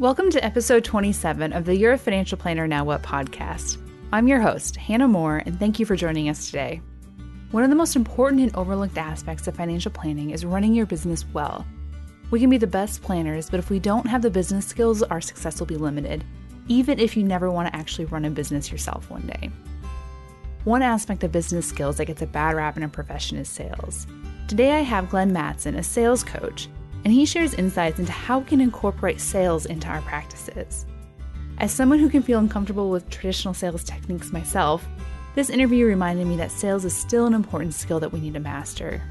Welcome to episode 27 of the You're a Financial Planner Now What podcast. I'm your host, Hannah Moore, and thank you for joining us today. One of the most important and overlooked aspects of financial planning is running your business well. We can be the best planners, but if we don't have the business skills, our success will be limited, even if you never want to actually run a business yourself one day. One aspect of business skills that gets a bad rap in a profession is sales. Today I have Glenn Matson, a sales coach, and he shares insights into how we can incorporate sales into our practices. As someone who can feel uncomfortable with traditional sales techniques myself, this interview reminded me that sales is still an important skill that we need to master.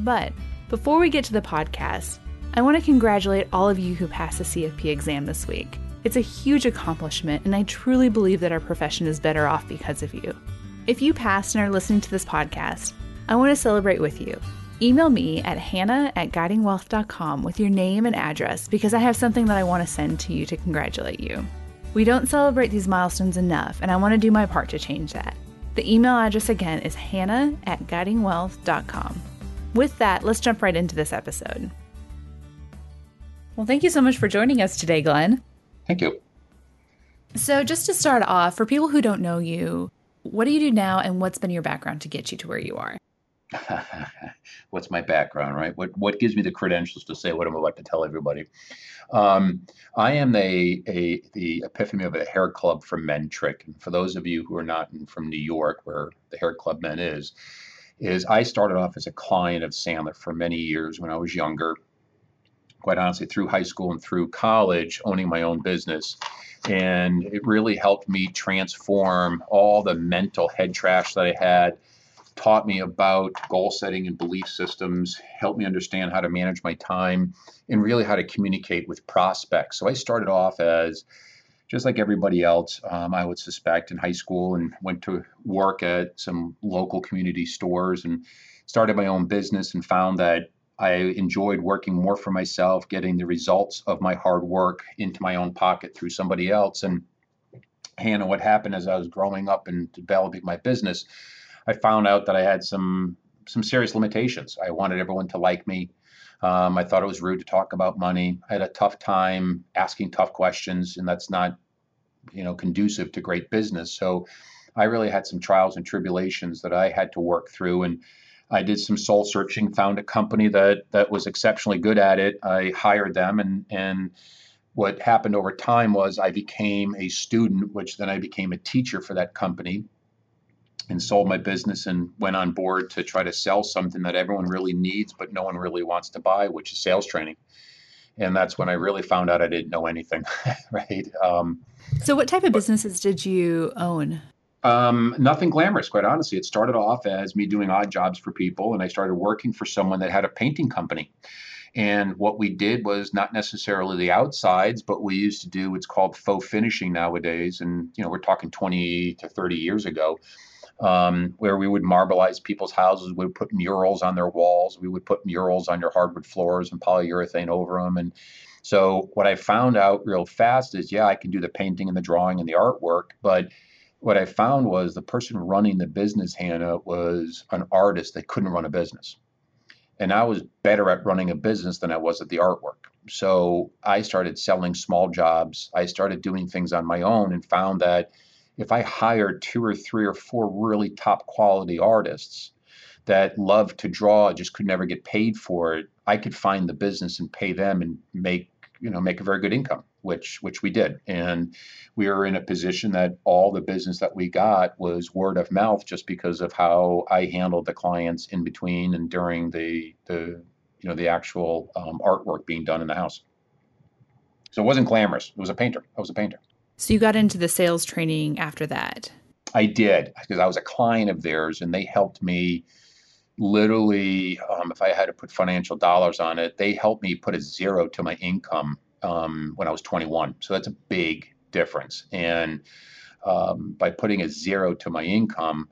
But before we get to the podcast, I want to congratulate all of you who passed the CFP exam this week. It's a huge accomplishment, and I truly believe that our profession is better off because of you. If you passed and are listening to this podcast, I want to celebrate with you. Email me at hannah at guidingwealth.com with your name and address because I have something that I want to send to you to congratulate you. We don't celebrate these milestones enough, and I want to do my part to change that. The email address again is hannah at guidingwealth.com. With that, let's jump right into this episode. Well, thank you so much for joining us today, Glenn. Thank you. So, just to start off, for people who don't know you, what do you do now and what's been your background to get you to where you are? what's my background, right? What what gives me the credentials to say what I'm about to tell everybody? Um, I am the a the epiphany of a hair club for men trick. And for those of you who are not in, from New York, where the hair club men is, is I started off as a client of Sandler for many years when I was younger. Quite honestly, through high school and through college, owning my own business. And it really helped me transform all the mental head trash that I had taught me about goal setting and belief systems, helped me understand how to manage my time, and really how to communicate with prospects. So I started off as just like everybody else, um, I would suspect in high school and went to work at some local community stores and started my own business and found that I enjoyed working more for myself, getting the results of my hard work into my own pocket through somebody else. And Hannah, what happened as I was growing up and developing my business, I found out that I had some some serious limitations. I wanted everyone to like me. Um, I thought it was rude to talk about money. I had a tough time asking tough questions, and that's not, you know, conducive to great business. So, I really had some trials and tribulations that I had to work through, and I did some soul searching. Found a company that that was exceptionally good at it. I hired them, and and what happened over time was I became a student, which then I became a teacher for that company and sold my business and went on board to try to sell something that everyone really needs, but no one really wants to buy, which is sales training. And that's when I really found out I didn't know anything, right? Um, so, what type of businesses did you own? Um, nothing glamorous, quite honestly. It started off as me doing odd jobs for people, and I started working for someone that had a painting company. And what we did was not necessarily the outsides, but we used to do what's called faux finishing nowadays. And, you know, we're talking 20 to 30 years ago um, where we would marbleize people's houses. We would put murals on their walls. We would put murals on your hardwood floors and polyurethane over them. And so what I found out real fast is, yeah, I can do the painting and the drawing and the artwork, but what I found was the person running the business, Hannah, was an artist that couldn't run a business. And I was better at running a business than I was at the artwork. So I started selling small jobs. I started doing things on my own and found that if I hired two or three or four really top quality artists that love to draw, just could never get paid for it, I could find the business and pay them and make you know make a very good income, which which we did. And we were in a position that all the business that we got was word of mouth, just because of how I handled the clients in between and during the the you know the actual um, artwork being done in the house. So it wasn't glamorous. It was a painter. I was a painter. So you got into the sales training after that? I did because I was a client of theirs and they helped me literally, um, if I had to put financial dollars on it, they helped me put a zero to my income um, when I was 21. So that's a big difference. And um, by putting a zero to my income,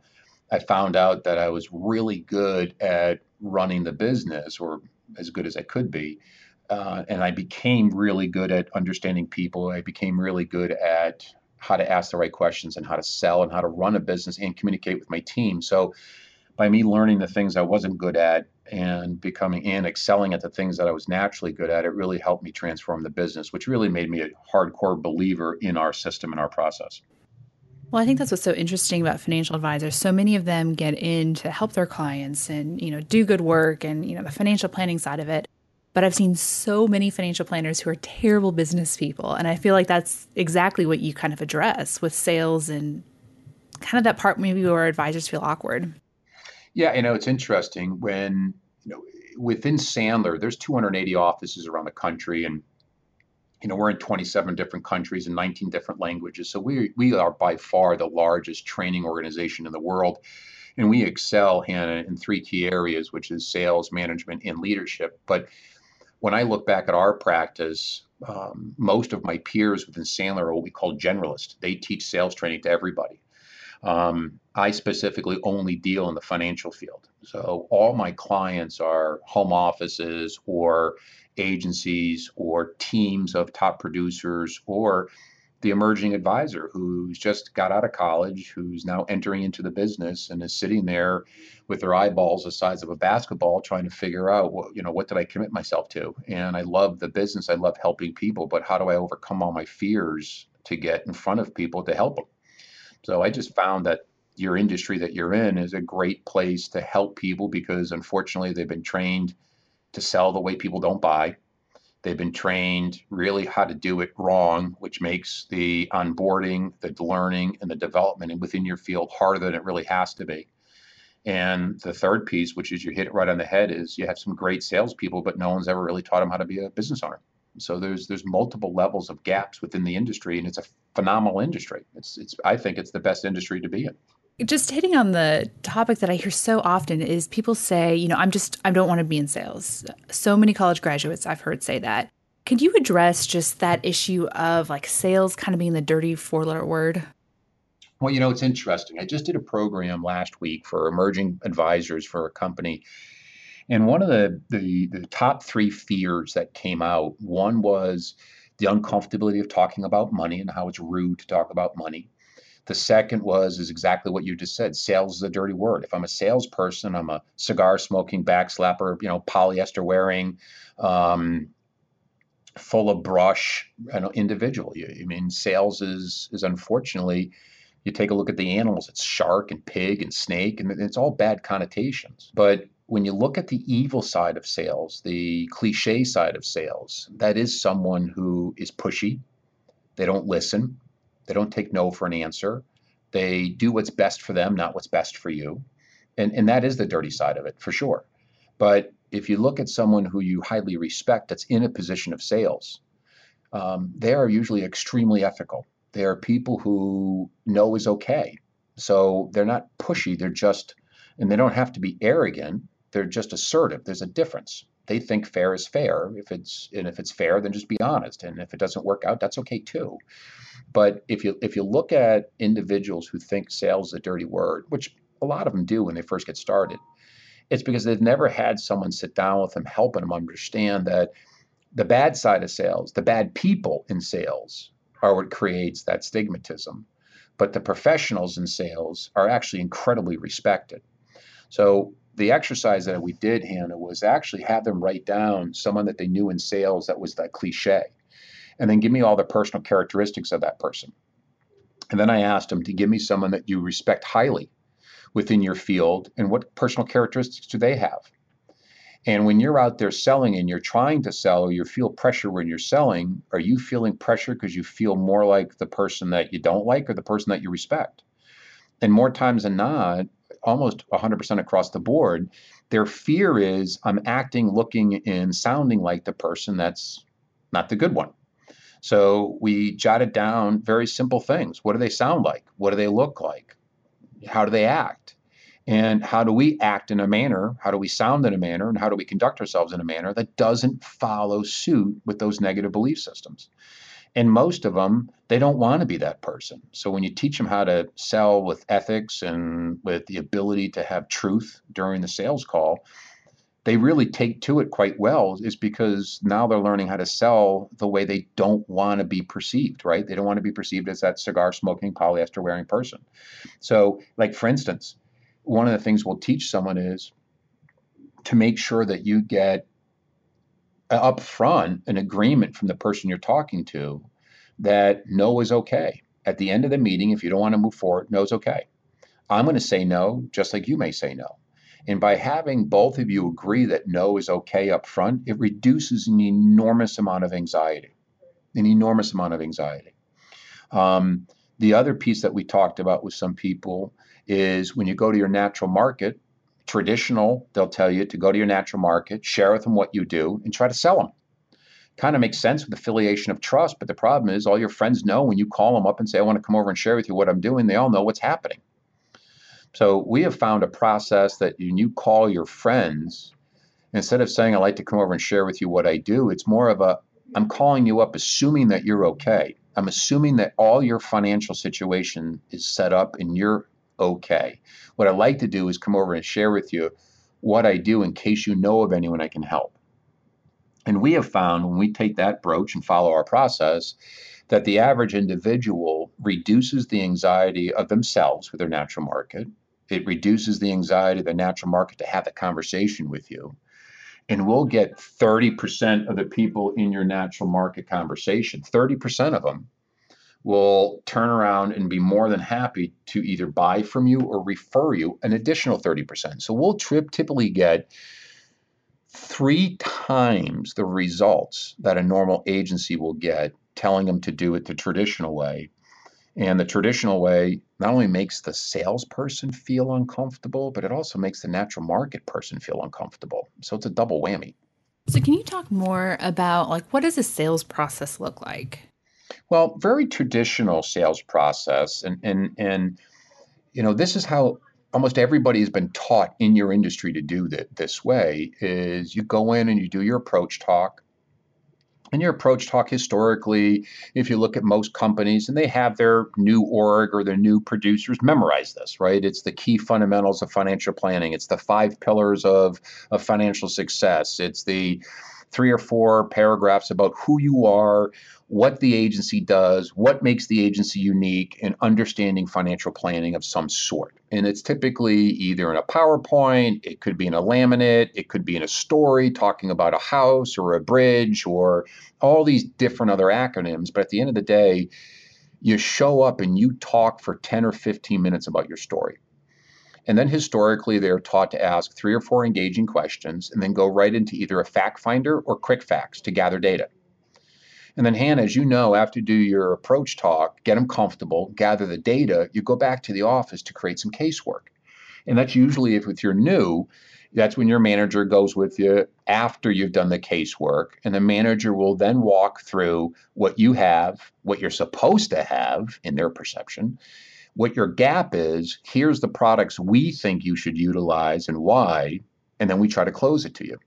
I found out that I was really good at running the business or as good as I could be uh, and I became really good at understanding people. I became really good at how to ask the right questions and how to sell and how to run a business and communicate with my team. So, by me learning the things I wasn't good at, and becoming and excelling at the things that I was naturally good at, it really helped me transform the business, which really made me a hardcore believer in our system and our process. Well, I think that's what's so interesting about financial advisors. So many of them get in to help their clients and, you know, do good work and, you know, the financial planning side of it. But I've seen so many financial planners who are terrible business people. And I feel like that's exactly what you kind of address with sales and kind of that part maybe where advisors feel awkward. Yeah, you know, it's interesting when, you know, within Sandler, there's 280 offices around the country and you know, we're in 27 different countries and 19 different languages. So we we are by far the largest training organization in the world. And we excel, Hannah, in three key areas, which is sales, management, and leadership. But when I look back at our practice, um, most of my peers within Sandler are what we call generalists. They teach sales training to everybody. Um, I specifically only deal in the financial field. So all my clients are home offices or agencies or teams of top producers or the emerging advisor who's just got out of college, who's now entering into the business and is sitting there with their eyeballs the size of a basketball trying to figure out what, you know, what did I commit myself to? And I love the business. I love helping people, but how do I overcome all my fears to get in front of people to help them? So I just found that your industry that you're in is a great place to help people because unfortunately they've been trained to sell the way people don't buy. They've been trained really how to do it wrong, which makes the onboarding, the learning, and the development within your field harder than it really has to be. And the third piece, which is you hit it right on the head, is you have some great salespeople, but no one's ever really taught them how to be a business owner. So there's there's multiple levels of gaps within the industry, and it's a phenomenal industry. It's it's I think it's the best industry to be in just hitting on the topic that I hear so often is people say, you know, I'm just, I don't want to be in sales. So many college graduates I've heard say that. Could you address just that issue of like sales kind of being the dirty four letter word? Well, you know, it's interesting. I just did a program last week for emerging advisors for a company. And one of the, the, the top three fears that came out one was the uncomfortability of talking about money and how it's rude to talk about money. The second was is exactly what you just said. Sales is a dirty word. If I'm a salesperson, I'm a cigar smoking, backslapper, you know, polyester wearing, um, full of brush you know, individual. I mean, sales is is unfortunately. You take a look at the animals. It's shark and pig and snake, and it's all bad connotations. But when you look at the evil side of sales, the cliche side of sales, that is someone who is pushy. They don't listen. They don't take no for an answer. They do what's best for them, not what's best for you. And, and that is the dirty side of it for sure. But if you look at someone who you highly respect that's in a position of sales, um, they are usually extremely ethical. They are people who know is okay. So they're not pushy. They're just, and they don't have to be arrogant. They're just assertive. There's a difference. They think fair is fair. If it's and if it's fair, then just be honest. And if it doesn't work out, that's okay too. But if you if you look at individuals who think sales is a dirty word, which a lot of them do when they first get started, it's because they've never had someone sit down with them, helping them understand that the bad side of sales, the bad people in sales, are what creates that stigmatism. But the professionals in sales are actually incredibly respected. So the exercise that we did, Hannah, was actually have them write down someone that they knew in sales that was that cliche and then give me all the personal characteristics of that person. And then I asked them to give me someone that you respect highly within your field and what personal characteristics do they have? And when you're out there selling and you're trying to sell or you feel pressure when you're selling, are you feeling pressure because you feel more like the person that you don't like or the person that you respect? And more times than not, almost 100% across the board, their fear is I'm acting, looking, and sounding like the person that's not the good one. So we jotted down very simple things. What do they sound like? What do they look like? How do they act? And how do we act in a manner? How do we sound in a manner? And how do we conduct ourselves in a manner that doesn't follow suit with those negative belief systems? And most of them, they don't want to be that person. So when you teach them how to sell with ethics and with the ability to have truth during the sales call, they really take to it quite well is because now they're learning how to sell the way they don't want to be perceived, right? They don't want to be perceived as that cigar smoking, polyester wearing person. So, like for instance, one of the things we'll teach someone is to make sure that you get up front an agreement from the person you're talking to that no is okay. At the end of the meeting, if you don't want to move forward, no is okay. I'm going to say no, just like you may say no. And by having both of you agree that no is okay up front, it reduces an enormous amount of anxiety, an enormous amount of anxiety. Um, the other piece that we talked about with some people is when you go to your natural market, traditional, they'll tell you to go to your natural market, share with them what you do, and try to sell them. Kind of makes sense with affiliation of trust, but the problem is all your friends know when you call them up and say, I want to come over and share with you what I'm doing, they all know what's happening. So we have found a process that when you call your friends, instead of saying, I'd like to come over and share with you what I do, it's more of a, I'm calling you up assuming that you're okay. I'm assuming that all your financial situation is set up and you're okay. What I like to do is come over and share with you what I do in case you know of anyone I can help. And we have found when we take that approach and follow our process that the average individual reduces the anxiety of themselves with their natural market. It reduces the anxiety of the natural market to have the conversation with you. And we'll get 30% of the people in your natural market conversation, 30% of them will turn around and be more than happy to either buy from you or refer you an additional 30%. So we'll trip, typically get three times the results that a normal agency will get telling them to do it the traditional way. And the traditional way not only makes the salesperson feel uncomfortable, but it also makes the natural market person feel uncomfortable. So it's a double whammy. So can you talk more about like what does a sales process look like? Well, very traditional sales process, and and and you know this is how almost everybody has been taught in your industry to do that this way. Is you go in and you do your approach talk, and your approach talk historically, if you look at most companies and they have their new org or their new producers memorize this, right? It's the key fundamentals of financial planning. It's the five pillars of, of financial success. It's the three or four paragraphs about who you are, what the agency does, what makes the agency unique, and understanding financial planning of some sort. And it's typically either in a PowerPoint, it could be in a laminate, it could be in a story talking about a house or a bridge or all these different other acronyms. But at the end of the day, you show up and you talk for 10 or 15 minutes about your story. And then historically, they're taught to ask three or four engaging questions and then go right into either a fact finder or quick facts to gather data. And then, Hannah, as you know, after you do your approach talk, get them comfortable, gather the data, you go back to the office to create some casework. And that's usually if you're new, that's when your manager goes with you after you've done the casework. And the manager will then walk through what you have, what you're supposed to have in their perception, what your gap is. Here's the products we think you should utilize and why. And then we try to close it to you.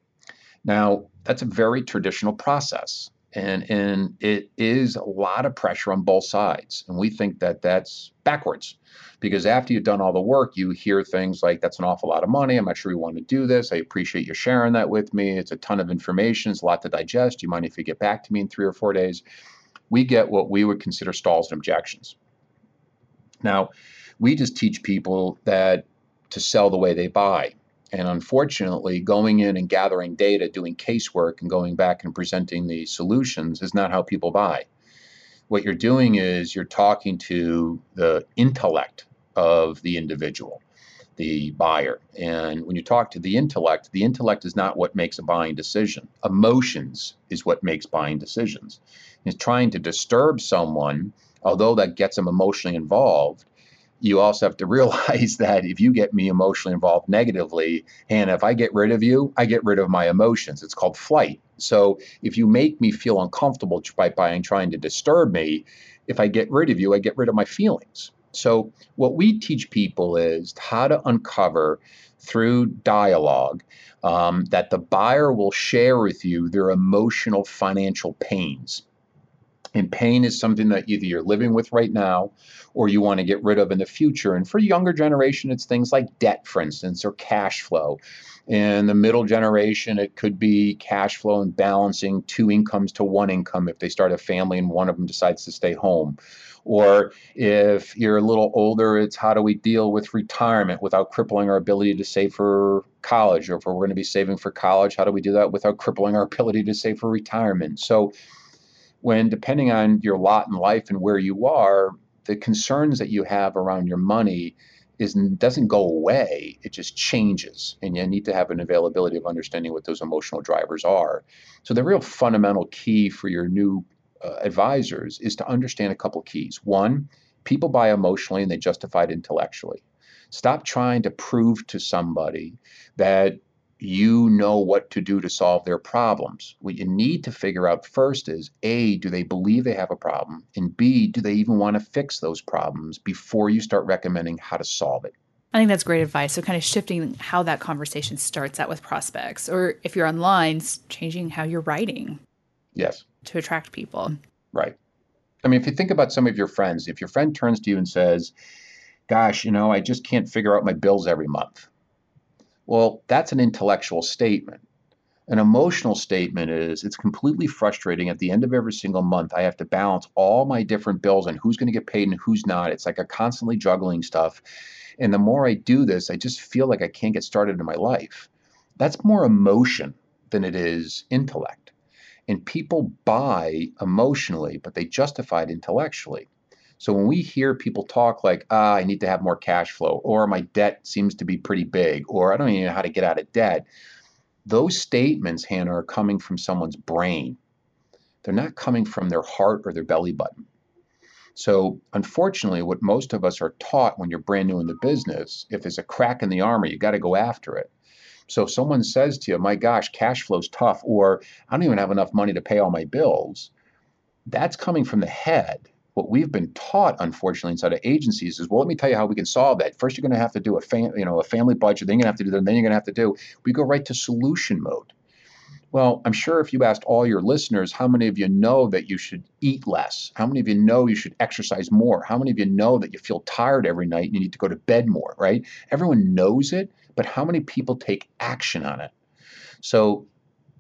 Now, that's a very traditional process and and it is a lot of pressure on both sides and we think that that's backwards because after you've done all the work you hear things like that's an awful lot of money i'm not sure you want to do this i appreciate you sharing that with me it's a ton of information it's a lot to digest do you mind if you get back to me in three or four days we get what we would consider stalls and objections now we just teach people that to sell the way they buy and unfortunately, going in and gathering data, doing casework, and going back and presenting the solutions is not how people buy. What you're doing is you're talking to the intellect of the individual, the buyer. And when you talk to the intellect, the intellect is not what makes a buying decision. Emotions is what makes buying decisions. It's trying to disturb someone, although that gets them emotionally involved, you also have to realize that if you get me emotionally involved negatively, and if I get rid of you, I get rid of my emotions. It's called flight. So if you make me feel uncomfortable by, by trying to disturb me, if I get rid of you, I get rid of my feelings. So what we teach people is how to uncover through dialogue um, that the buyer will share with you their emotional financial pains And pain is something that either you're living with right now or you want to get rid of in the future. And for younger generation, it's things like debt, for instance, or cash flow. In the middle generation, it could be cash flow and balancing two incomes to one income if they start a family and one of them decides to stay home. Or if you're a little older, it's how do we deal with retirement without crippling our ability to save for college? Or if we're going to be saving for college, how do we do that without crippling our ability to save for retirement? So, when depending on your lot in life and where you are, the concerns that you have around your money is doesn't go away. It just changes and you need to have an availability of understanding what those emotional drivers are. So the real fundamental key for your new uh, advisors is to understand a couple keys. One people buy emotionally and they justify it intellectually. Stop trying to prove to somebody that you know what to do to solve their problems. What you need to figure out first is A, do they believe they have a problem? And B, do they even want to fix those problems before you start recommending how to solve it? I think that's great advice. So, kind of shifting how that conversation starts out with prospects, or if you're online, changing how you're writing. Yes. To attract people. Right. I mean, if you think about some of your friends, if your friend turns to you and says, Gosh, you know, I just can't figure out my bills every month well, that's an intellectual statement. An emotional statement is it's completely frustrating. At the end of every single month, I have to balance all my different bills and who's going to get paid and who's not. It's like a constantly juggling stuff. And the more I do this, I just feel like I can't get started in my life. That's more emotion than it is intellect. And people buy emotionally, but they justify it intellectually. So when we hear people talk like, ah, I need to have more cash flow, or my debt seems to be pretty big, or I don't even know how to get out of debt, those statements, Hannah, are coming from someone's brain. They're not coming from their heart or their belly button. So, unfortunately, what most of us are taught when you're brand new in the business, if there's a crack in the armor, you got to go after it. So, if someone says to you, My gosh, cash flow's tough, or I don't even have enough money to pay all my bills, that's coming from the head what we've been taught, unfortunately, inside of agencies is, well, let me tell you how we can solve that. First, you're going to have to do a fam- you know a family budget. Then you're going to have to do that. Then you're going to have to do. We go right to solution mode. Well, I'm sure if you asked all your listeners, how many of you know that you should eat less? How many of you know you should exercise more? How many of you know that you feel tired every night and you need to go to bed more? Right? Everyone knows it, but how many people take action on it? So,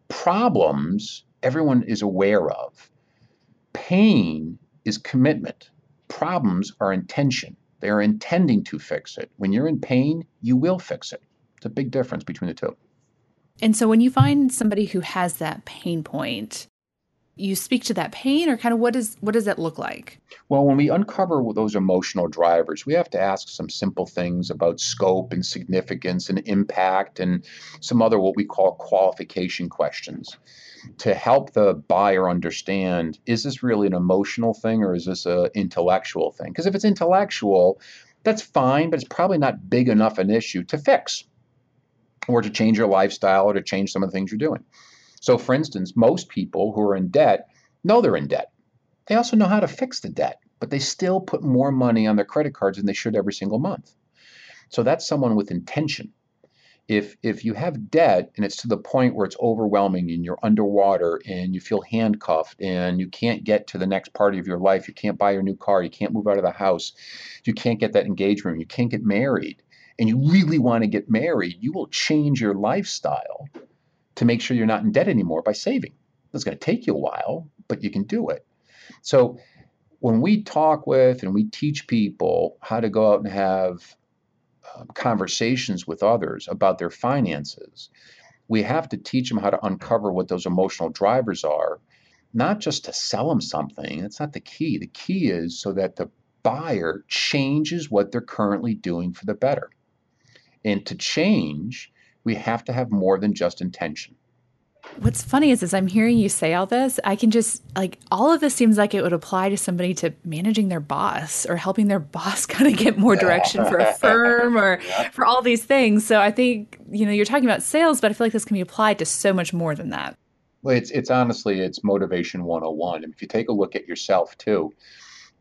problems everyone is aware of. Pain is commitment. Problems are intention. They are intending to fix it. When you're in pain, you will fix it. It's a big difference between the two. And so when you find somebody who has that pain point, you speak to that pain or kind of what does what does that look like? Well, when we uncover those emotional drivers, we have to ask some simple things about scope and significance and impact and some other what we call qualification questions to help the buyer understand is this really an emotional thing or is this an intellectual thing? Because if it's intellectual, that's fine, but it's probably not big enough an issue to fix or to change your lifestyle or to change some of the things you're doing. So, for instance, most people who are in debt know they're in debt. They also know how to fix the debt, but they still put more money on their credit cards than they should every single month. So, that's someone with intention if if you have debt and it's to the point where it's overwhelming and you're underwater and you feel handcuffed and you can't get to the next part of your life you can't buy your new car you can't move out of the house you can't get that engagement you can't get married and you really want to get married you will change your lifestyle to make sure you're not in debt anymore by saving. It's going to take you a while but you can do it. So when we talk with and we teach people how to go out and have Um, conversations with others about their finances, we have to teach them how to uncover what those emotional drivers are, not just to sell them something. That's not the key. The key is so that the buyer changes what they're currently doing for the better. And to change, we have to have more than just intention. What's funny is as I'm hearing you say all this, I can just like all of this seems like it would apply to somebody to managing their boss or helping their boss kind of get more direction for a firm or for all these things. So I think, you know, you're talking about sales, but I feel like this can be applied to so much more than that. Well, it's it's honestly it's motivation 101. And if you take a look at yourself too,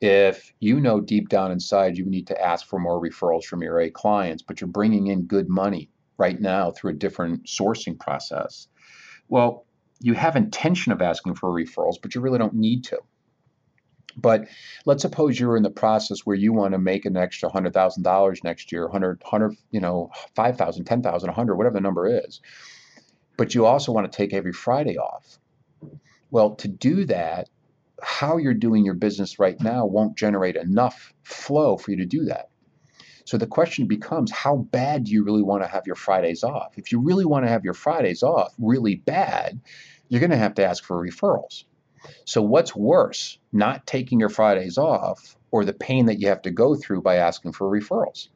if you know deep down inside you need to ask for more referrals from your A clients, but you're bringing in good money right now through a different sourcing process well, you have intention of asking for referrals, but you really don't need to. But let's suppose you're in the process where you want to make an extra hundred thousand dollars next year, hundred, hundred, you know, five thousand, ten thousand, a hundred, whatever the number is. But you also want to take every Friday off. Well, to do that, how you're doing your business right now won't generate enough flow for you to do that. So the question becomes how bad do you really want to have your Fridays off? If you really want to have your Fridays off really bad, you're going to have to ask for referrals. So, what's worse, not taking your Fridays off or the pain that you have to go through by asking for referrals?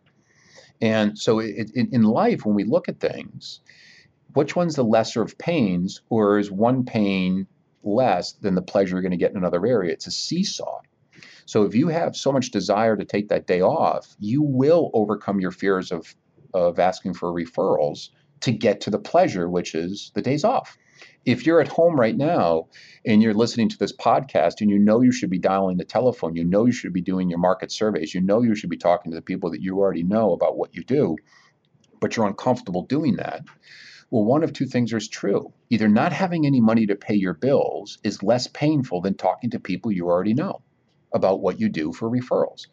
And so, it, it, in life, when we look at things, which one's the lesser of pains, or is one pain less than the pleasure you're going to get in another area? It's a seesaw. So, if you have so much desire to take that day off, you will overcome your fears of, of asking for referrals to get to the pleasure, which is the days off if you're at home right now and you're listening to this podcast and you know you should be dialing the telephone, you know you should be doing your market surveys, you know you should be talking to the people that you already know about what you do, but you're uncomfortable doing that. Well, one of two things is true. Either not having any money to pay your bills is less painful than talking to people you already know about what you do for referrals.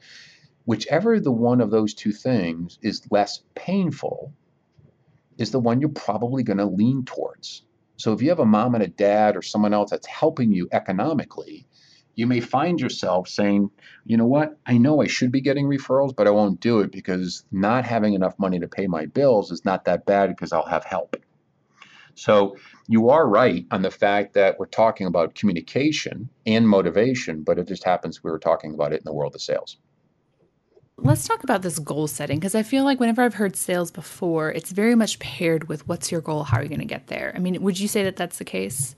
Whichever the one of those two things is less painful is the one you're probably going to lean towards. So if you have a mom and a dad or someone else that's helping you economically, you may find yourself saying, you know what, I know I should be getting referrals, but I won't do it because not having enough money to pay my bills is not that bad because I'll have help. So you are right on the fact that we're talking about communication and motivation, but it just happens we were talking about it in the world of sales. Let's talk about this goal setting because I feel like whenever I've heard sales before, it's very much paired with what's your goal, how are you going to get there? I mean, would you say that that's the case?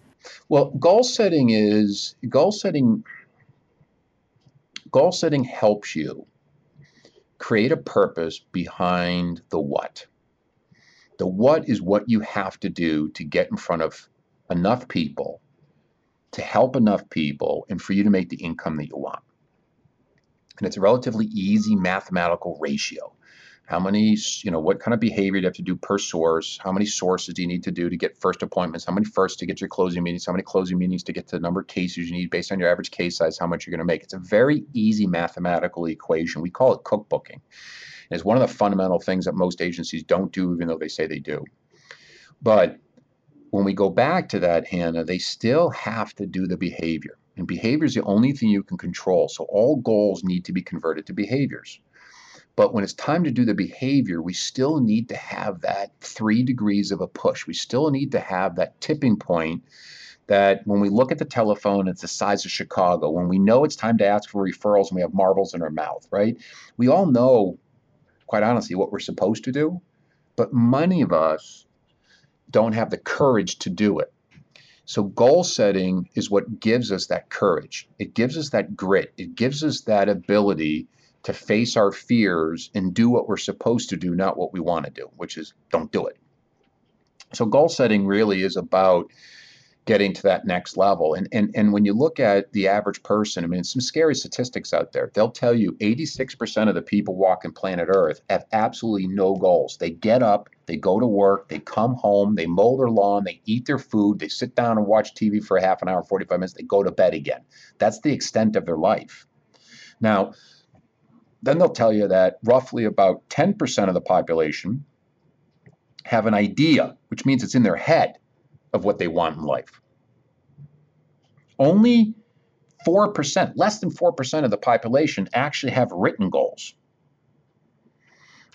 Well, goal setting is goal setting goal setting helps you create a purpose behind the what. The what is what you have to do to get in front of enough people, to help enough people, and for you to make the income that you want and it's a relatively easy mathematical ratio. How many, you know, what kind of behavior do you have to do per source? How many sources do you need to do to get first appointments? How many first to get your closing meetings? How many closing meetings to get to the number of cases you need based on your average case size? How much you're going to make? It's a very easy mathematical equation. We call it cookbooking. It's one of the fundamental things that most agencies don't do, even though they say they do. But when we go back to that, Hannah, they still have to do the behavior. And behavior is the only thing you can control. So all goals need to be converted to behaviors. But when it's time to do the behavior, we still need to have that three degrees of a push. We still need to have that tipping point that when we look at the telephone, it's the size of Chicago. When we know it's time to ask for referrals and we have marbles in our mouth, right? We all know, quite honestly, what we're supposed to do, but many of us don't have the courage to do it. So, goal setting is what gives us that courage. It gives us that grit. It gives us that ability to face our fears and do what we're supposed to do, not what we want to do, which is don't do it. So, goal setting really is about getting to that next level. And, and, and when you look at the average person, I mean, some scary statistics out there. They'll tell you 86% of the people walking planet Earth have absolutely no goals. They get up, they go to work, they come home, they mow their lawn, they eat their food, they sit down and watch TV for half an hour, 45 minutes, they go to bed again. That's the extent of their life. Now, then they'll tell you that roughly about 10% of the population have an idea, which means it's in their head of what they want in life. Only 4%, less than 4% of the population actually have written goals.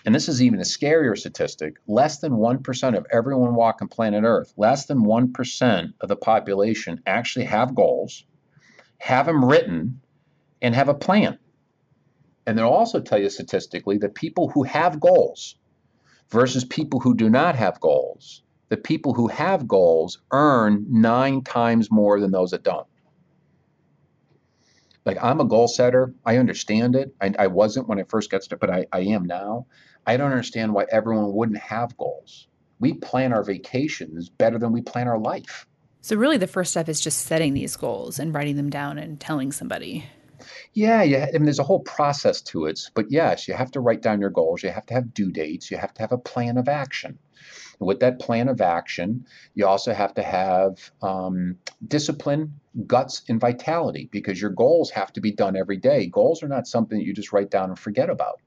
And this is even a scarier statistic less than 1% of everyone walking planet Earth, less than 1% of the population actually have goals, have them written, and have a plan. And they'll also tell you statistically that people who have goals versus people who do not have goals the people who have goals earn nine times more than those that don't. Like I'm a goal setter. I understand it. I, I wasn't when I first got started, but I, I am now. I don't understand why everyone wouldn't have goals. We plan our vacations better than we plan our life. So really the first step is just setting these goals and writing them down and telling somebody. Yeah, yeah. I mean, there's a whole process to it. But yes, you have to write down your goals. You have to have due dates. You have to have a plan of action. With that plan of action, you also have to have um, discipline, guts, and vitality because your goals have to be done every day. Goals are not something that you just write down and forget about.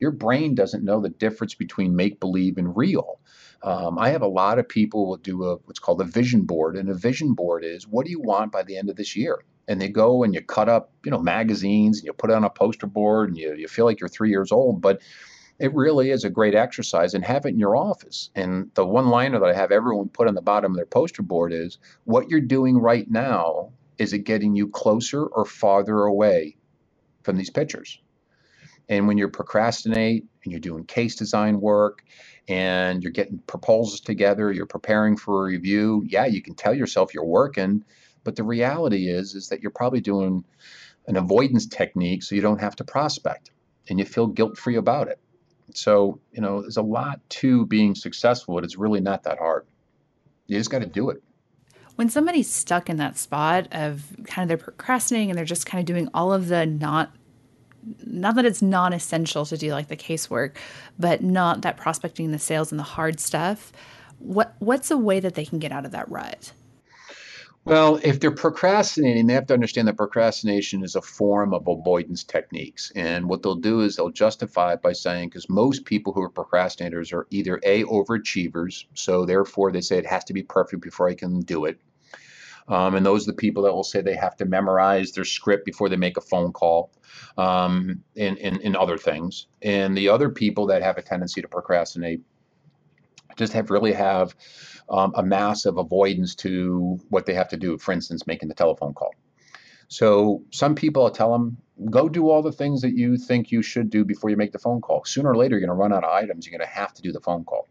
Your brain doesn't know the difference between make believe and real. Um, I have a lot of people will do a what's called a vision board, and a vision board is what do you want by the end of this year? And they go and you cut up, you know, magazines and you put it on a poster board and you, you feel like you're three years old, but it really is a great exercise and have it in your office. And the one liner that I have everyone put on the bottom of their poster board is what you're doing right now, is it getting you closer or farther away from these pictures? And when you procrastinate and you're doing case design work and you're getting proposals together, you're preparing for a review, yeah, you can tell yourself you're working, but the reality is is that you're probably doing an avoidance technique so you don't have to prospect and you feel guilt-free about it. So, you know, there's a lot to being successful, but it's really not that hard. You just got to do it. When somebody's stuck in that spot of kind of they're procrastinating and they're just kind of doing all of the not not that it's non essential to do like the casework, but not that prospecting the sales and the hard stuff. What what's a way that they can get out of that rut? Well, if they're procrastinating, they have to understand that procrastination is a form of avoidance techniques. And what they'll do is they'll justify it by saying, because most people who are procrastinators are either A, overachievers, so therefore they say it has to be perfect before I can do it. Um, and those are the people that will say they have to memorize their script before they make a phone call um, and, and, and other things. And the other people that have a tendency to procrastinate just have really have um, a massive avoidance to what they have to do. For instance, making the telephone call. So some people I tell them, go do all the things that you think you should do before you make the phone call. Sooner or later, you're going to run out of items. You're going to have to do the phone call.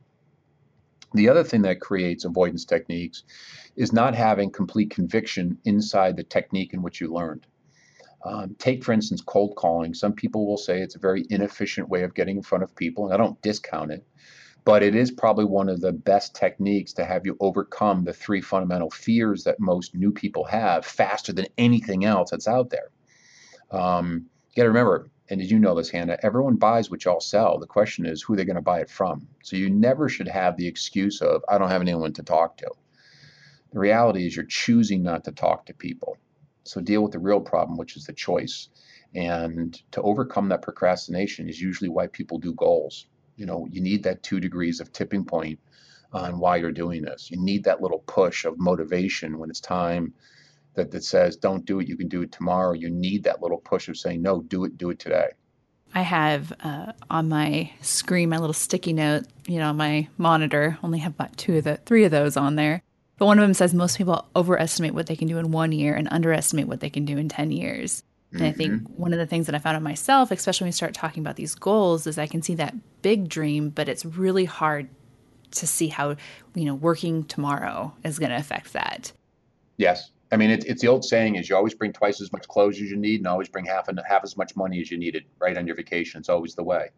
The other thing that creates avoidance techniques is not having complete conviction inside the technique in which you learned. Um, take, for instance, cold calling. Some people will say it's a very inefficient way of getting in front of people, and I don't discount it but it is probably one of the best techniques to have you overcome the three fundamental fears that most new people have faster than anything else that's out there. Um, you got to remember, and as you know this, Hannah, everyone buys what y'all sell. The question is who they're going to buy it from. So you never should have the excuse of, I don't have anyone to talk to. The reality is you're choosing not to talk to people. So deal with the real problem, which is the choice. And to overcome that procrastination is usually why people do goals you know you need that two degrees of tipping point on why you're doing this you need that little push of motivation when it's time that, that says don't do it you can do it tomorrow you need that little push of saying no do it do it today I have uh, on my screen my little sticky note, you know, my monitor. Only have about two of the three of those on there. But one of them says most people overestimate what they can do in one year and underestimate what they can do in 10 years. And mm-hmm. I think mm-hmm. one of the things that I found in myself, especially when we start talking about these goals, is I can see that big dream, but it's really hard to see how, you know, working tomorrow is going to affect that. Yes. I mean, it's, it's the old saying is you always bring twice as much clothes as you need and always bring half and half as much money as you needed right on your vacation. It's always the way.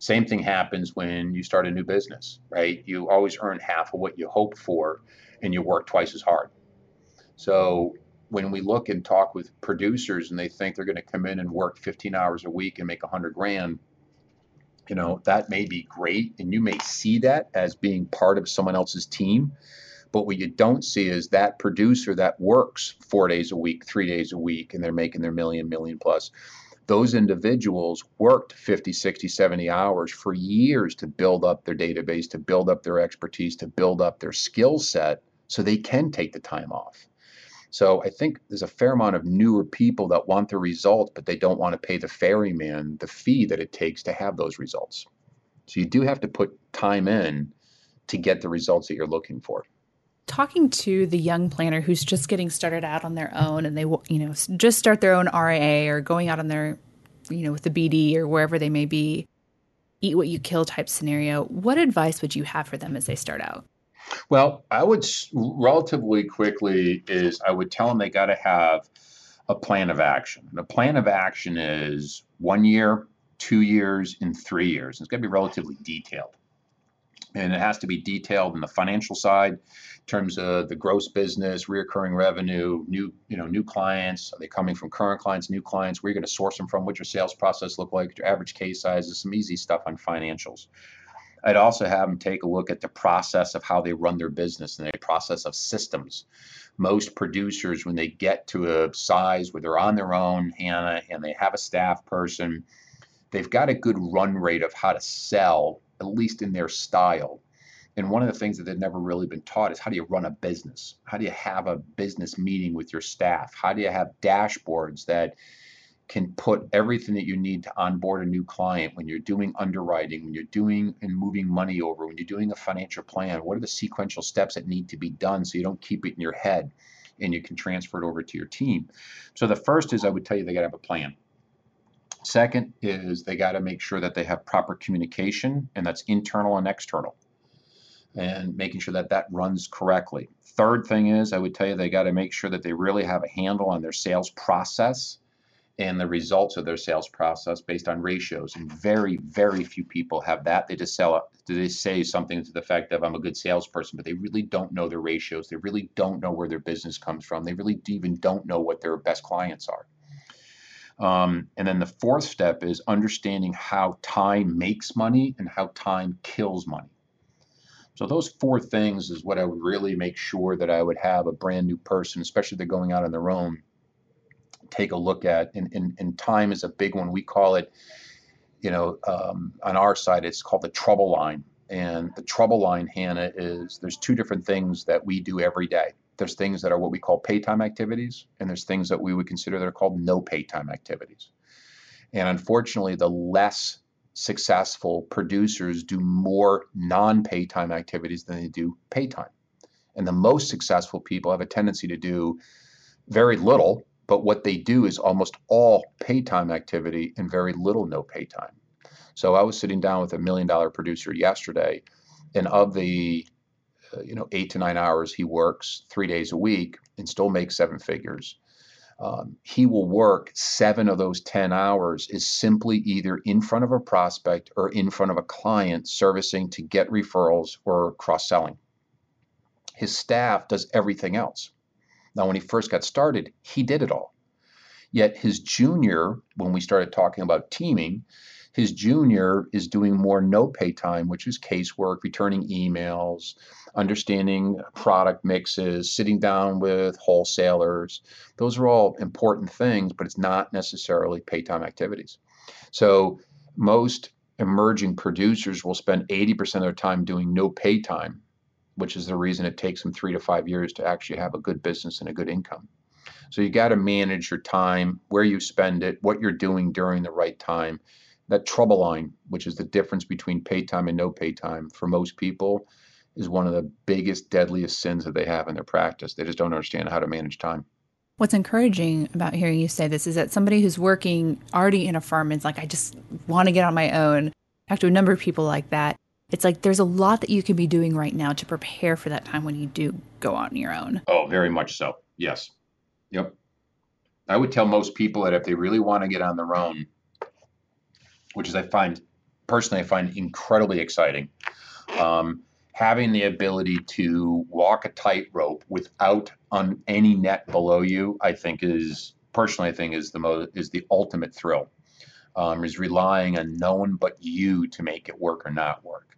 Same thing happens when you start a new business, right? You always earn half of what you hope for and you work twice as hard. So when we look and talk with producers and they think they're going to come in and work 15 hours a week and make 100 grand you know that may be great and you may see that as being part of someone else's team. But what you don't see is that producer that works four days a week three days a week and they're making their million million plus. Those individuals worked 50 60 70 hours for years to build up their database to build up their expertise to build up their skill set so they can take the time off so I think there's a fair amount of newer people that want the results, but they don't want to pay the ferryman the fee that it takes to have those results. So you do have to put time in to get the results that you're looking for. Talking to the young planner who's just getting started out on their own and they you know just start their own RIA or going out on their you know with the BD or wherever they may be, eat what you kill type scenario, what advice would you have for them as they start out? Well, I would relatively quickly is I would tell them they got to have a plan of action. The plan of action is one year, two years, and three years. It's got to be relatively detailed. And it has to be detailed in the financial side, in terms of the gross business, reoccurring revenue, new, you know, new clients. Are they coming from current clients, new clients? Where you going to source them from? What your sales process look like? Your average case sizes, some easy stuff on financials. I'd also have them take a look at the process of how they run their business and the process of systems. Most producers, when they get to a size where they're on their own, Hannah, and they have a staff person, they've got a good run rate of how to sell, at least in their style. And one of the things that they've never really been taught is how do you run a business? How do you have a business meeting with your staff? How do you have dashboards that can put everything that you need to onboard a new client when you're doing underwriting, when you're doing and moving money over, when you're doing a financial plan? What are the sequential steps that need to be done so you don't keep it in your head and you can transfer it over to your team? So the first is I would tell you they got to have a plan. Second is they got to make sure that they have proper communication, and that's internal and external, and making sure that that runs correctly. Third thing is I would tell you they got to make sure that they really have a handle on their sales process and the results of their sales process based on ratios. And very, very few people have that. They just sell they say something to the effect of I'm a good salesperson, but they really don't know their ratios. They really don't know where their business comes from. They really even don't know what their best clients are. Um, and then the fourth step is understanding how time makes money and how time kills money. So those four things is what I would really make sure that I would have a brand new person, especially if they're going out on their own, take a look at. And, and, and time is a big one. We call it, you know, um, on our side, it's called the trouble line. And the trouble line, Hannah, is there's two different things that we do every day. There's things that are what we call pay time activities, and there's things that we would consider that are called no pay time activities. And unfortunately, the less successful producers do more non pay time activities than they do pay time. And the most successful people have a tendency to do very little but what they do is almost all pay time activity and very little no pay time. So I was sitting down with a million dollar producer yesterday, and of the uh, you know eight to nine hours he works three days a week and still makes seven figures. Um, he will work seven of those 10 hours is simply either in front of a prospect or in front of a client servicing to get referrals or cross selling. His staff does everything else. Now, when he first got started, he did it all. Yet his junior, when we started talking about teaming, his junior is doing more no pay time, which is casework, returning emails, understanding product mixes, sitting down with wholesalers. Those are all important things, but it's not necessarily pay time activities. So most emerging producers will spend 80% of their time doing no pay time which is the reason it takes them three to five years to actually have a good business and a good income. So you got to manage your time, where you spend it, what you're doing during the right time. That trouble line, which is the difference between pay time and no pay time, for most people, is one of the biggest, deadliest sins that they have in their practice. They just don't understand how to manage time. What's encouraging about hearing you say this is that somebody who's working already in a firm is like, I just want to get on my own. Talk to a number of people like that it's like there's a lot that you can be doing right now to prepare for that time when you do go on your own. Oh, very much so. Yes. Yep. I would tell most people that if they really want to get on their own, which is I find personally I find incredibly exciting, um, having the ability to walk a tightrope without on any net below you, I think is personally I think is the most is the ultimate thrill. Um, is relying on no one but you to make it work or not work.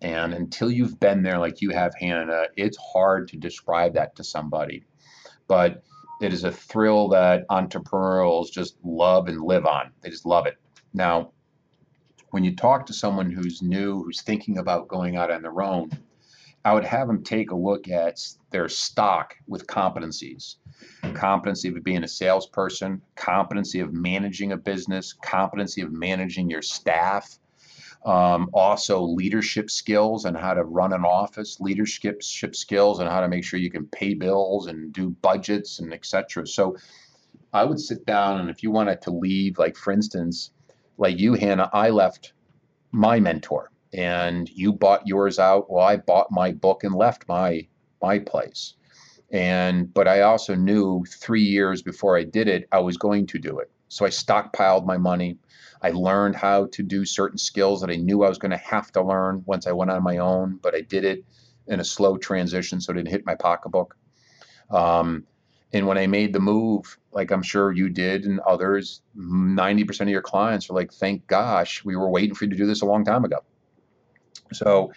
And until you've been there like you have, Hannah, it's hard to describe that to somebody. But it is a thrill that entrepreneurs just love and live on. They just love it. Now, when you talk to someone who's new, who's thinking about going out on their own, I would have them take a look at their stock with competencies competency of being a salesperson, competency of managing a business, competency of managing your staff, um, also leadership skills and how to run an office, leadership skills and how to make sure you can pay bills and do budgets and etc. So I would sit down and if you wanted to leave, like for instance, like you, Hannah, I left my mentor and you bought yours out. Well, I bought my book and left my my place. And but I also knew three years before I did it, I was going to do it. So I stockpiled my money. I learned how to do certain skills that I knew I was going to have to learn once I went on my own, but I did it in a slow transition so it didn't hit my pocketbook. Um, and when I made the move, like I'm sure you did and others, 90% of your clients are like, thank gosh, we were waiting for you to do this a long time ago. So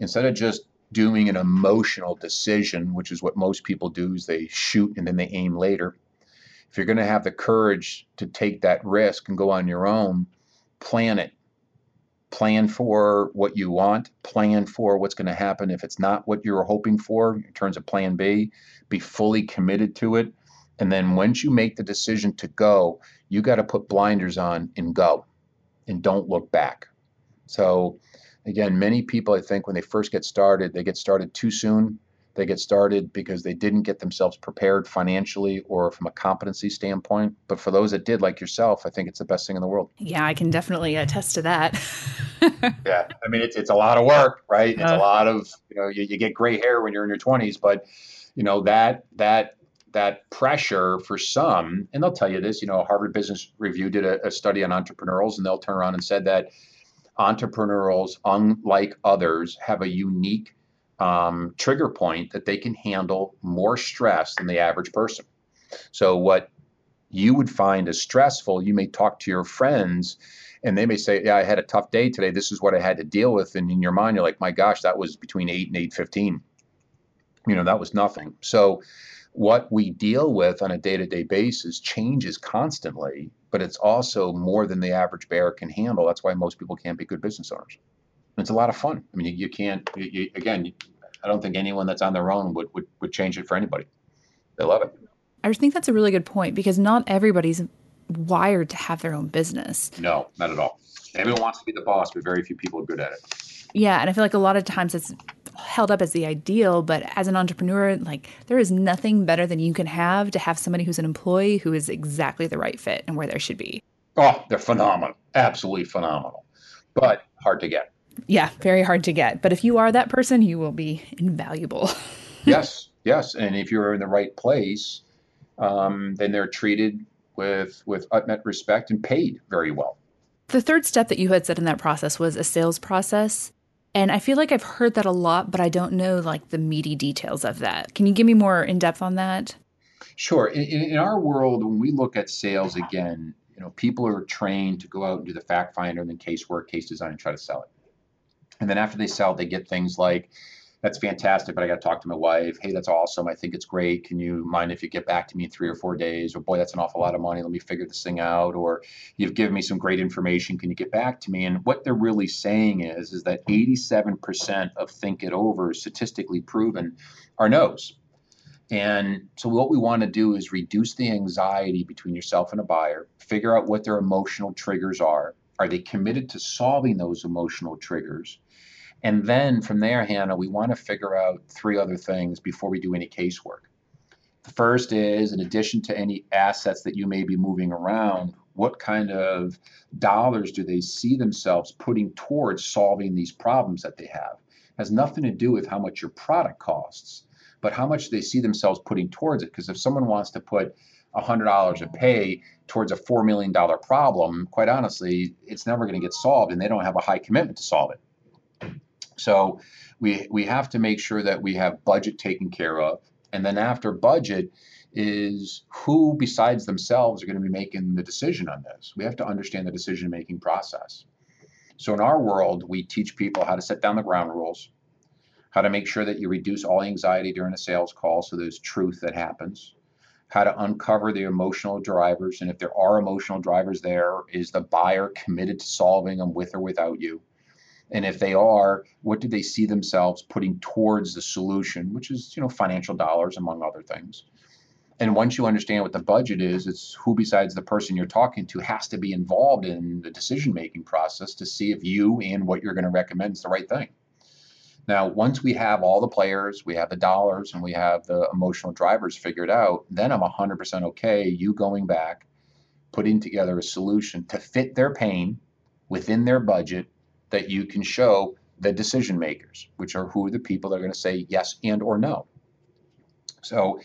instead of just doing an emotional decision, which is what most people do, is they shoot and then they aim later. If you're going to have the courage to take that risk and go on your own, plan it. Plan for what you want, plan for what's going to happen if it's not what you're hoping for in terms of plan B. Be fully committed to it. And then once you make the decision to go, you got to put blinders on and go and don't look back. So, again, many people, I think, when they first get started, they get started too soon. They get started because they didn't get themselves prepared financially or from a competency standpoint. But for those that did, like yourself, I think it's the best thing in the world. Yeah, I can definitely attest to that. yeah, I mean, it's, it's a lot of work, right? It's uh, a lot of, you know, you, you get gray hair when you're in your 20s, but, you know, that, that, that pressure for some, and they'll tell you this, you know, Harvard Business Review did a, a study on entrepreneurs, and they'll turn around and said that entrepreneurs, unlike others, have a unique um, trigger point that they can handle more stress than the average person. So, what you would find as stressful, you may talk to your friends and they may say, Yeah, I had a tough day today. This is what I had to deal with. And in your mind, you're like, My gosh, that was between 8 and 8.15. You know, that was nothing. So, what we deal with on a day to day basis changes constantly, but it's also more than the average bear can handle. That's why most people can't be good business owners. It's a lot of fun. I mean, you, you can't, you, you, again, I don't think anyone that's on their own would, would, would change it for anybody. They love it. I just think that's a really good point because not everybody's wired to have their own business. No, not at all. Everyone wants to be the boss, but very few people are good at it. Yeah, and I feel like a lot of times it's held up as the ideal, but as an entrepreneur, like there is nothing better than you can have to have somebody who's an employee who is exactly the right fit and where there should be. Oh, they're phenomenal. Absolutely phenomenal. But hard to get. Yeah, very hard to get. But if you are that person, you will be invaluable. yes, yes. And if you're in the right place, um, then they're treated with with utmost respect and paid very well. The third step that you had said in that process was a sales process. And I feel like I've heard that a lot, but I don't know like the meaty details of that. Can you give me more in depth on that? Sure. In, in, our world, when we look at sales again, you know, people are trained to go out and do the fact finder and then case work, case design, and try to sell it. And then after they sell, they get things like that's fantastic, but I got to talk to my wife. Hey, that's awesome. I think it's great. Can you mind if you get back to me in three or four days? Or boy, that's an awful lot of money. Let me figure this thing out. Or you've given me some great information. Can you get back to me? And what they're really saying is, is that 87% of think it over, statistically proven, are no's. And so what we want to do is reduce the anxiety between yourself and a buyer, figure out what their emotional triggers are. Are they committed to solving those emotional triggers? And then from there, Hannah, we want to figure out three other things before we do any casework. The first is, in addition to any assets that you may be moving around, what kind of dollars do they see themselves putting towards solving these problems that they have? It has nothing to do with how much your product costs, but how much they see themselves putting towards it. Because if someone wants to put $100 a pay towards a $4 million problem, quite honestly, it's never going to get solved and they don't have a high commitment to solve it. So we we have to make sure that we have budget taken care of, and then after budget is who besides themselves are going to be making the decision on this. We have to understand the decision making process. So in our world, we teach people how to set down the ground rules, how to make sure that you reduce all anxiety during a sales call so there's truth that happens, how to uncover the emotional drivers, and if there are emotional drivers there, is the buyer committed to solving them with or without you? And if they are, what do they see themselves putting towards the solution, which is, you know, financial dollars, among other things. And once you understand what the budget is, it's who besides the person you're talking to has to be involved in the decision making process to see if you and what you're going to recommend is the right thing. Now, once we have all the players, we have the dollars, and we have the emotional drivers figured out, then I'm 100% okay you going back, putting together a solution to fit their pain within their budget that you can show the decision makers, which are who are the people that are going to say yes and or no. So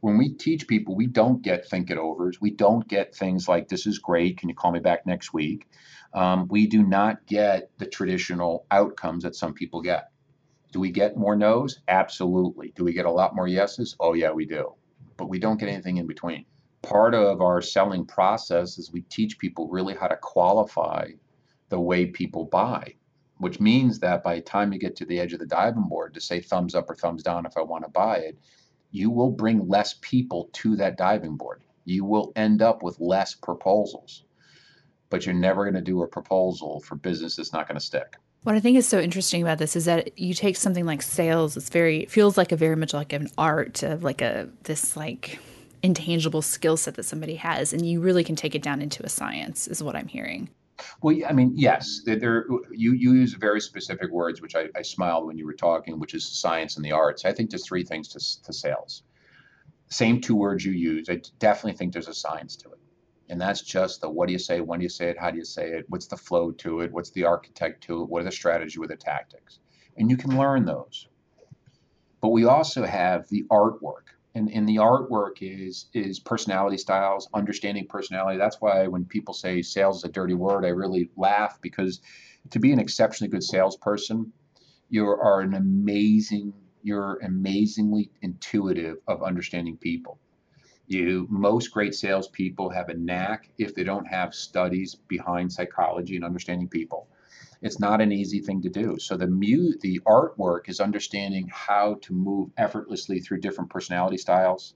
when we teach people, we don't get think it overs. We don't get things like, this is great. Can you call me back next week? Um, we do not get the traditional outcomes that some people get. Do we get more no's? Absolutely. Do we get a lot more yeses? Oh, yeah, we do. But we don't get anything in between. Part of our selling process is we teach people really how to qualify the way people buy. which means that by the time you get to the edge of the diving board to say thumbs up or thumbs down if I want to buy it, you will bring less people to that diving board. You will end up with less proposals, but you're never going to do a proposal for business that's not going to stick. What I think is so interesting about this is that you take something like sales, it's very feels like a very much like an art of like a this like intangible skill set that somebody has and you really can take it down into a science is what I'm hearing. Well, I mean, yes, there, you, you use very specific words, which I, I, smiled when you were talking, which is science and the arts. I think there's three things to, to sales. Same two words you use. I definitely think there's a science to it. And that's just the what do you say, when do you say it, how do you say it, what's the flow to it, what's the architect to it, what are the strategy, what are the tactics. And you can learn those. But we also have the artwork. And, the artwork is is personality styles, understanding personality. That's why when people say sales is a dirty word, I really laugh because to be an exceptionally good salesperson, you are an amazing, you're amazingly intuitive of understanding people. You most great salespeople have a knack if they don't have studies behind psychology and understanding people. It's not an easy thing to do. So the mu- the artwork is understanding how to move effortlessly through different personality styles,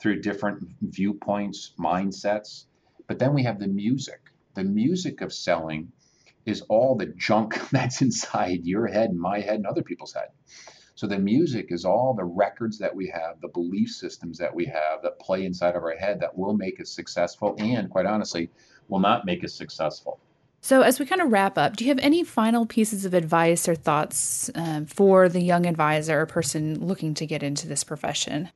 through different viewpoints, mindsets. But then we have the music. The music of selling is all the junk that's inside your head and my head and other people's head. So the music is all the records that we have, the belief systems that we have that play inside of our head that will make us successful and, quite honestly, will not make us successful. So, as we kind of wrap up, do you have any final pieces of advice or thoughts um, for the young advisor or person looking to get into this profession?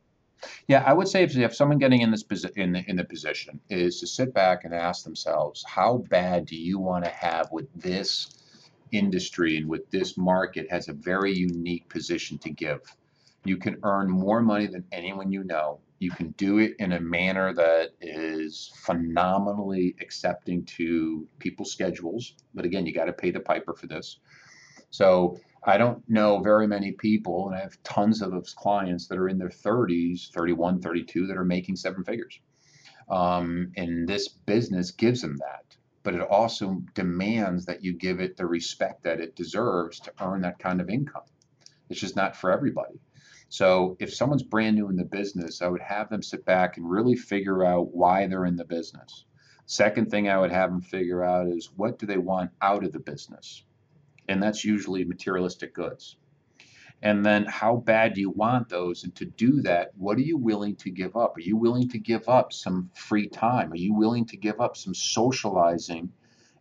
Yeah, I would say if, someone getting in this posi- in the, in the position is to sit back and ask themselves, how bad do you want to have with this industry and with this market has a very unique position to give. You can earn more money than anyone you know. You can do it in a manner that is phenomenally accepting to people's schedules. But again, you got to pay the piper for this. So I don't know very many people, and I have tons of clients that are in their 30s, 31, 32, that are making seven figures. Um, and this business gives them that but it also demands that you give it the respect that it deserves to earn that kind of income. It's just not for everybody. So if someone's brand new in the business, I would have them sit back and really figure out why they're in the business. Second thing I would have them figure out is what do they want out of the business? And that's usually materialistic goods. And then how bad do you want those? And to do that, what are you willing to give up? Are you willing to give up some free time? Are you willing to give up some socializing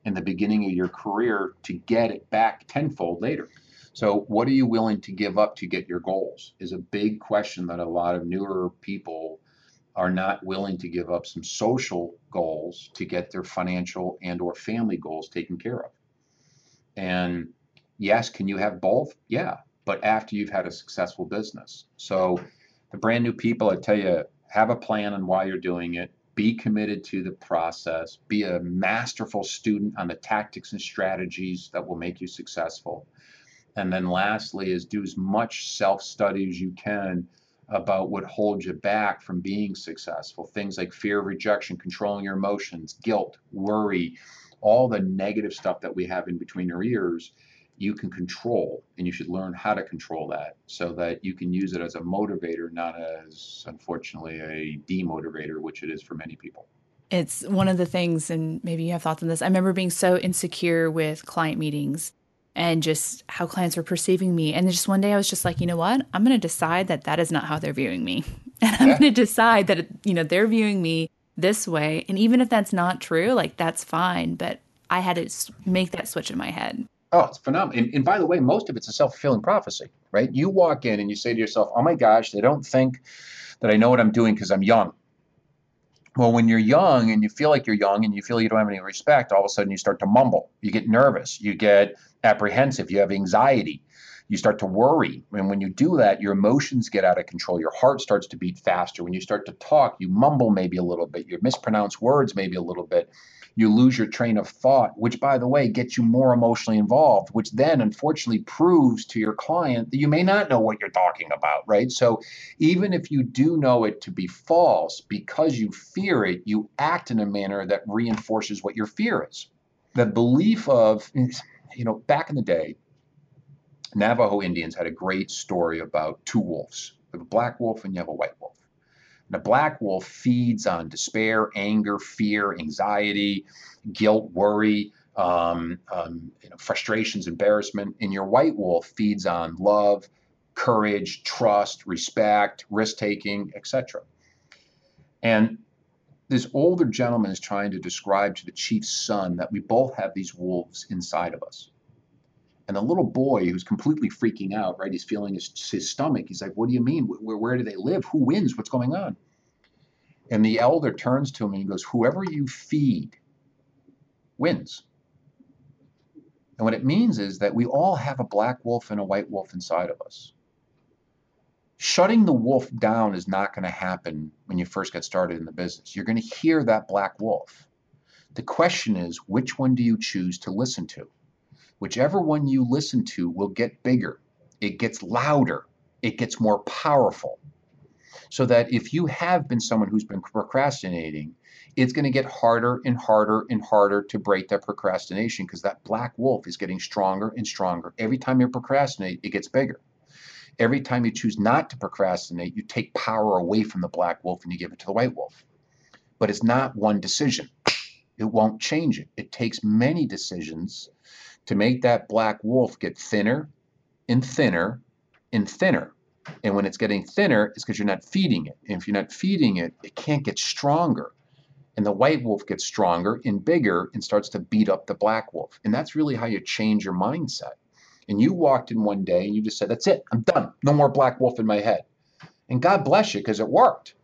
in the beginning of your career to get it back tenfold later? So, what are you willing to give up to get your goals? Is a big question that a lot of newer people are not willing to give up some social goals to get their financial and or family goals taken care of. And yes, can you have both? Yeah, but after you've had a successful business. So the brand new people, I tell you, have a plan on why you're doing it. Be committed to the process. Be a masterful student on the tactics and strategies that will make you successful. And then lastly is do as much self-study as you can about what holds you back from being successful. Things like fear of rejection, controlling your emotions, guilt, worry, all the negative stuff that we have in between our ears you can control. And you should learn how to control that so that you can use it as a motivator not as unfortunately a demotivator which it is for many people. It's one of the things and maybe you have thoughts on this. I remember being so insecure with client meetings and just how clients were perceiving me and just one day i was just like you know what i'm going to decide that that is not how they're viewing me and i'm yeah. going to decide that you know they're viewing me this way and even if that's not true like that's fine but i had to make that switch in my head Oh, it's phenomenal. And, and by the way, most of it's a self fulfilling prophecy, right? You walk in and you say to yourself, oh my gosh, they don't think that I know what I'm doing because I'm young. Well, when you're young and you feel like you're young and you feel you don't have any respect, all of a sudden you start to mumble. You get nervous. You get apprehensive. You have anxiety. You start to worry. And when you do that, your emotions get out of control. Your heart starts to beat faster. When you start to talk, you mumble maybe a little bit. You mispronounce words maybe a little bit you lose your train of thought, which, by the way, gets you more emotionally involved, which then unfortunately proves to your client that you may not know what you're talking about, right? So even if you do know it to be false, because you fear it, you act in a manner that reinforces what your fear is. The belief of, you know, back in the day, Navajo Indians had a great story about two wolves. You have a black wolf and you have a white wolf. And a black wolf feeds on despair, anger, fear, anxiety, guilt, worry, um, um, you know, frustrations, embarrassment. And your white wolf feeds on love, courage, trust, respect, risk taking, etc. And this older gentleman is trying to describe to the chief's son that we both have these wolves inside of us. And the little boy who's completely freaking out, right? He's feeling his, his stomach. He's like, What do you mean? Where, where do they live? Who wins? What's going on? And the elder turns to him and he goes, Whoever you feed wins. And what it means is that we all have a black wolf and a white wolf inside of us. Shutting the wolf down is not going to happen when you first get started in the business. You're going to hear that black wolf. The question is, which one do you choose to listen to? Whichever one you listen to will get bigger, it gets louder, it gets more powerful. So that if you have been someone who's been procrastinating, it's going to get harder and harder and harder to break that procrastination because that black wolf is getting stronger and stronger. Every time you procrastinate, it gets bigger. Every time you choose not to procrastinate, you take power away from the black wolf and you give it to the white wolf. But it's not one decision. It won't change it. It takes many decisions to make that black wolf get thinner and thinner and thinner. And when it's getting thinner, it's because you're not feeding it. And if you're not feeding it, it can't get stronger. And the white wolf gets stronger and bigger and starts to beat up the black wolf. And that's really how you change your mindset. And you walked in one day and you just said, That's it, I'm done. No more black wolf in my head. And God bless you because it worked.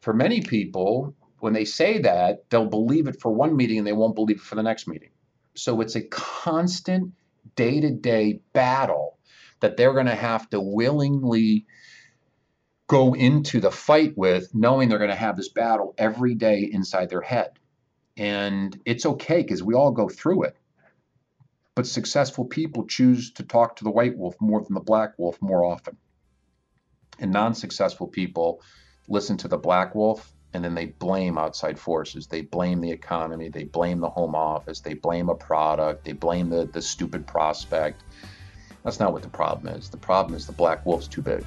For many people, when they say that, they'll believe it for one meeting and they won't believe it for the next meeting. So it's a constant day to day battle that they're going to have to willingly go into the fight with, knowing they're going to have this battle every day inside their head. And it's okay because we all go through it. But successful people choose to talk to the white wolf more than the black wolf more often. And non successful people listen to the black wolf and then they blame outside forces. They blame the economy, they blame the home office, they blame a product, they blame the, the stupid prospect. That's not what the problem is. The problem is the black wolf's too big.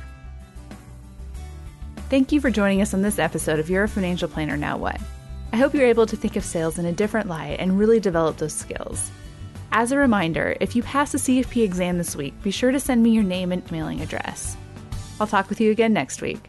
Thank you for joining us on this episode of You're a Financial Planner Now What? I hope you're able to think of sales in a different light and really develop those skills. As a reminder, if you pass the CFP exam this week, be sure to send me your name and mailing address. I'll talk with you again next week.